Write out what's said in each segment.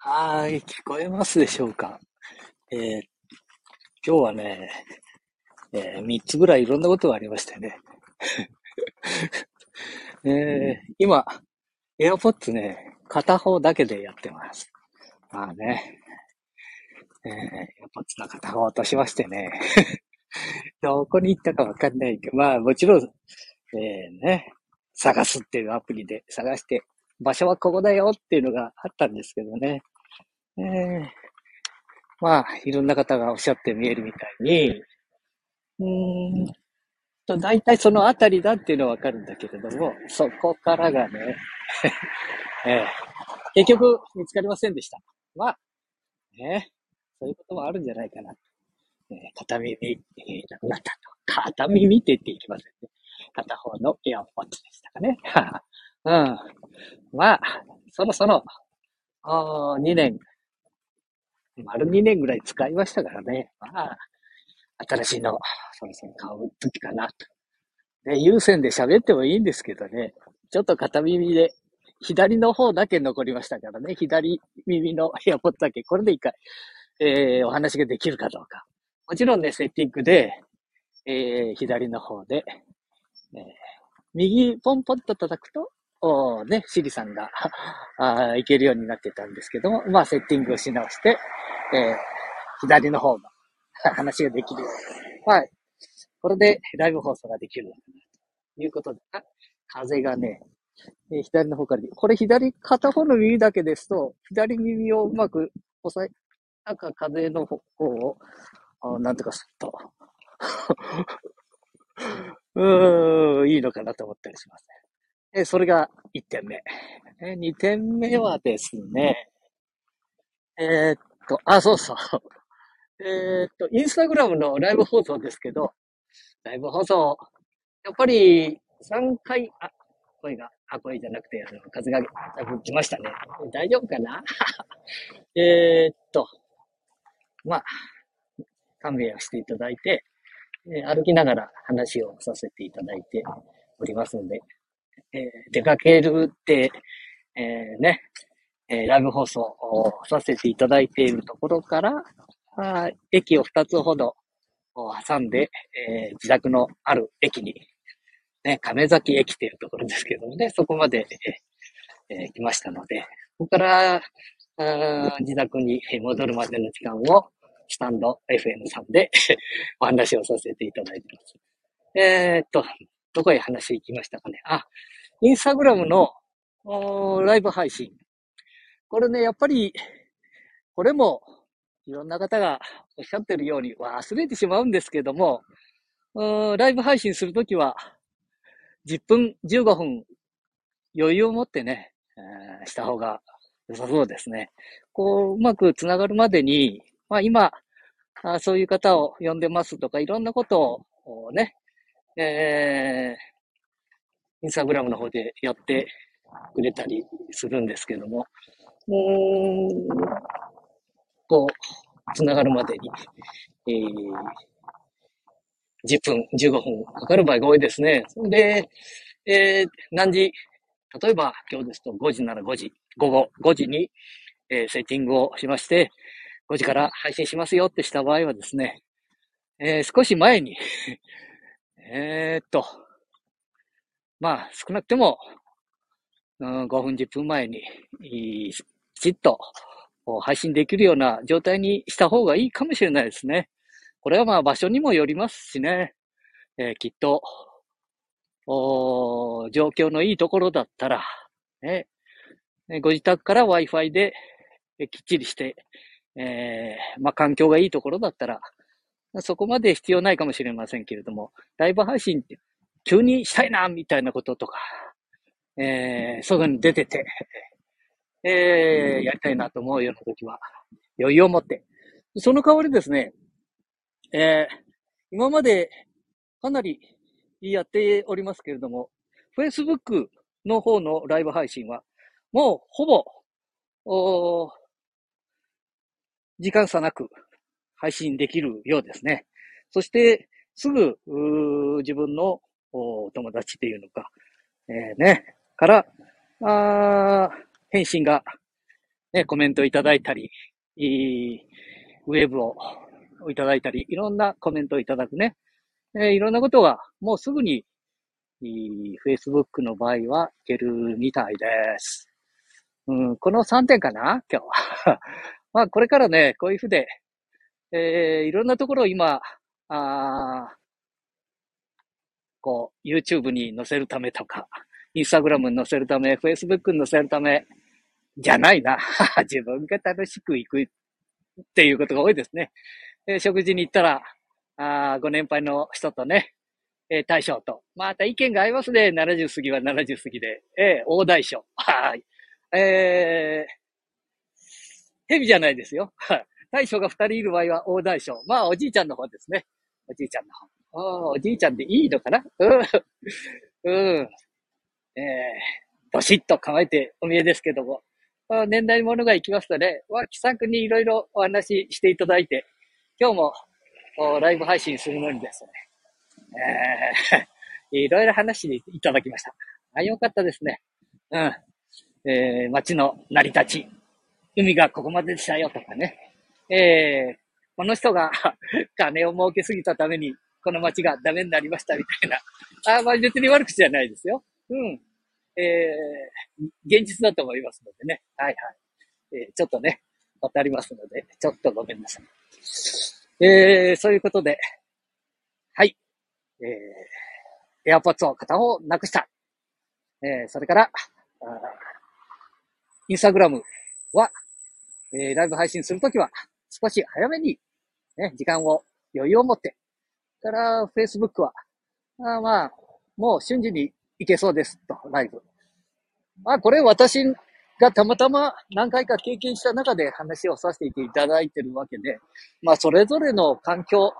はーい、聞こえますでしょうか？えー、今日はね、えー、3つぐらいいろんなことがありましてね。えー、今、AirPods ね、片方だけでやってます。まあね、えー、AirPods の片方落としましてね。どこに行ったかわかんないけど、まあもちろん、えー、ね、探すっていうアプリで探して場所はここだよっていうのがあったんですけどね。えー、まあ、いろんな方がおっしゃって見えるみたいに、うんと、大体そのあたりだっていうのはわかるんだけれども、そこからがね、えー、結局見つかりませんでした。まあ、ね、そういうこともあるんじゃないかな。えー、片耳、えー、なくなったと。片耳って言っていきませんね。片方のエアポッツでしたかね。うん。まあ、そろそろ、あ2年、丸2年ぐらい使いましたからね。まあ、新しいの、そろそろ買う時かなと。で、有線で喋ってもいいんですけどね、ちょっと片耳で、左の方だけ残りましたからね、左耳のエアポッドだけ、これで一回、えー、お話ができるかどうか。もちろんね、セッティングで、えー、左の方で、えー、右ポンポンと叩くと、おね、シリさんが あいけるようになってたんですけども、まあ、セッティングをし直して、えー、左の方の 話ができるように。はい。これでライブ放送ができるということで、あ風がね、えー、左の方から、これ左片方の耳だけですと、左耳をうまく押さえ、なんか風の方を、あなんとかすると、うーん、いいのかなと思ったりします。えそれが1点目。え2点目はですね、えー、っと、あ、そうそう。えー、っと、インスタグラムのライブ放送ですけど、ライブ放送、やっぱり3回、あ、声が、あ、声じゃなくて、あの、風が来ましたね。大丈夫かな？えっと、まあ、勘弁をしていただいて、え歩きながら話をさせていただいておりますので、えー、出かけるって、えー、ね、え、ライブ放送をさせていただいているところから、あ駅を2つほど挟んで、えー、自宅のある駅に、ね、亀崎駅っていうところですけどもね、そこまで、えー、来ましたので、ここからあ自宅に戻るまでの時間を、スタンド FM さんでお話をさせていただいています。えー、っと、どこへ話行きましたかね。あ、インスタグラムのライブ配信。これね、やっぱり、これも、いろんな方がおっしゃってるように忘れてしまうんですけども、ライブ配信するときは、10分、15分、余裕を持ってね、えー、した方が良さそうですね。こう、うまくつながるまでに、まあ今、あそういう方を呼んでますとか、いろんなことをね、えー、インスタグラムの方でやってくれたりするんですけども、うーん、こう、つながるまでに、えー、10分、15分かかる場合が多いですね。で、えー、何時、例えば今日ですと5時なら5時、午後5時に、えー、セッティングをしまして、5時から配信しますよってした場合はですね、えー、少し前にえー、っと、まあ、少なくても、うん、5分、10分前に、きちっと配信できるような状態にした方がいいかもしれないですね。これはまあ場所にもよりますしね、えー、きっと、お状況のいいところだったら、ね、ご自宅から Wi-Fi できっちりして、えー、まあ環境がいいところだったら、そこまで必要ないかもしれませんけれども、ライブ配信って急にしたいな、みたいなこととか、えー、外に出てて、えー、やりたいなと思うような時は、余裕を持って。その代わりですね、えー、今までかなりやっておりますけれども、Facebook の方のライブ配信は、もうほぼ、お時間差なく配信できるようですね。そして、すぐ、自分のお友達っていうのか、えー、ね、から、あ返信が、ね、コメントいただいたり、ウェブをいただいたり、いろんなコメントをいただくね。えー、いろんなことがもうすぐに、Facebook の場合はいけるみたいです。うん、この3点かな今日は。まあ、これからね、こういうふうで、えー、いろんなところを今、あこう、YouTube に載せるためとか、Instagram に載せるため、Facebook に載せるため、じゃないな。自分が楽しく行くっていうことが多いですね。えー、食事に行ったら、あご年配の人とね、えー、大将と。また意見が合いますね。70過ぎは70過ぎで。えー、大大将。はい。えー、蛇じゃないですよ。大将が二人いる場合は大大将。まあ、おじいちゃんの方ですね。おじいちゃんの方。おじいちゃんでいいのかな？うん。うん。えー、どしっと構えてお見えですけども。年代物が行きますとね、まあ、気さくにいろいろお話ししていただいて、今日もライブ配信するのにですね、えー、いろいろ話していただきました。あ、よかったですね。うん。えー、街の成り立ち。海がここまででしたよとかね。えー、この人が 金を儲けすぎたために、この街がダメになりましたみたいな。あ、まあ別に悪口じゃないですよ。うん。えー、現実だと思いますのでね。はいはい。えー、ちょっとね、渡りますので、ちょっとごめんなさい。えー、そういうことで、はい。えー、エアポッツを片方なくした。えー、それから、インスタグラムは、えー、ライブ配信するときは、少し早めに、ね、時間を余裕を持って、から、Facebook は、あまあ、もう瞬時に行けそうです、と、ライブ。まあ、これ私がたまたま何回か経験した中で話をさせていただいてるわけで、まあ、それぞれの環境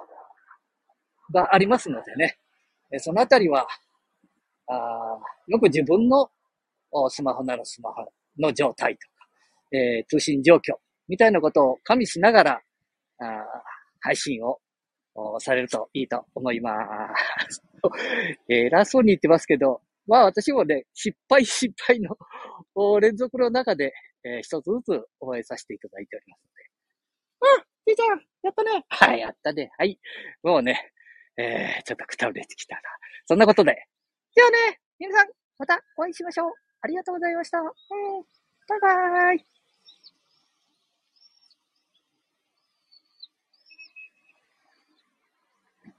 がありますのでね、そのあたりは、あよく自分のスマホならスマホの状態とか、えー、通信状況みたいなことを加味しながら、あ配信をされるといいと思います。偉そうに言ってますけど、まあ私もね、失敗失敗の連続の中で、えー、一つずつ応援させていただいておりますので。うんじいちゃんやったねはい、やったね。はい。もうね、えー、ちょっとくたぶれてきたな。そんなことで。じゃあね、皆さん、またお会いしましょう。ありがとうございました。えー、バイバーイ。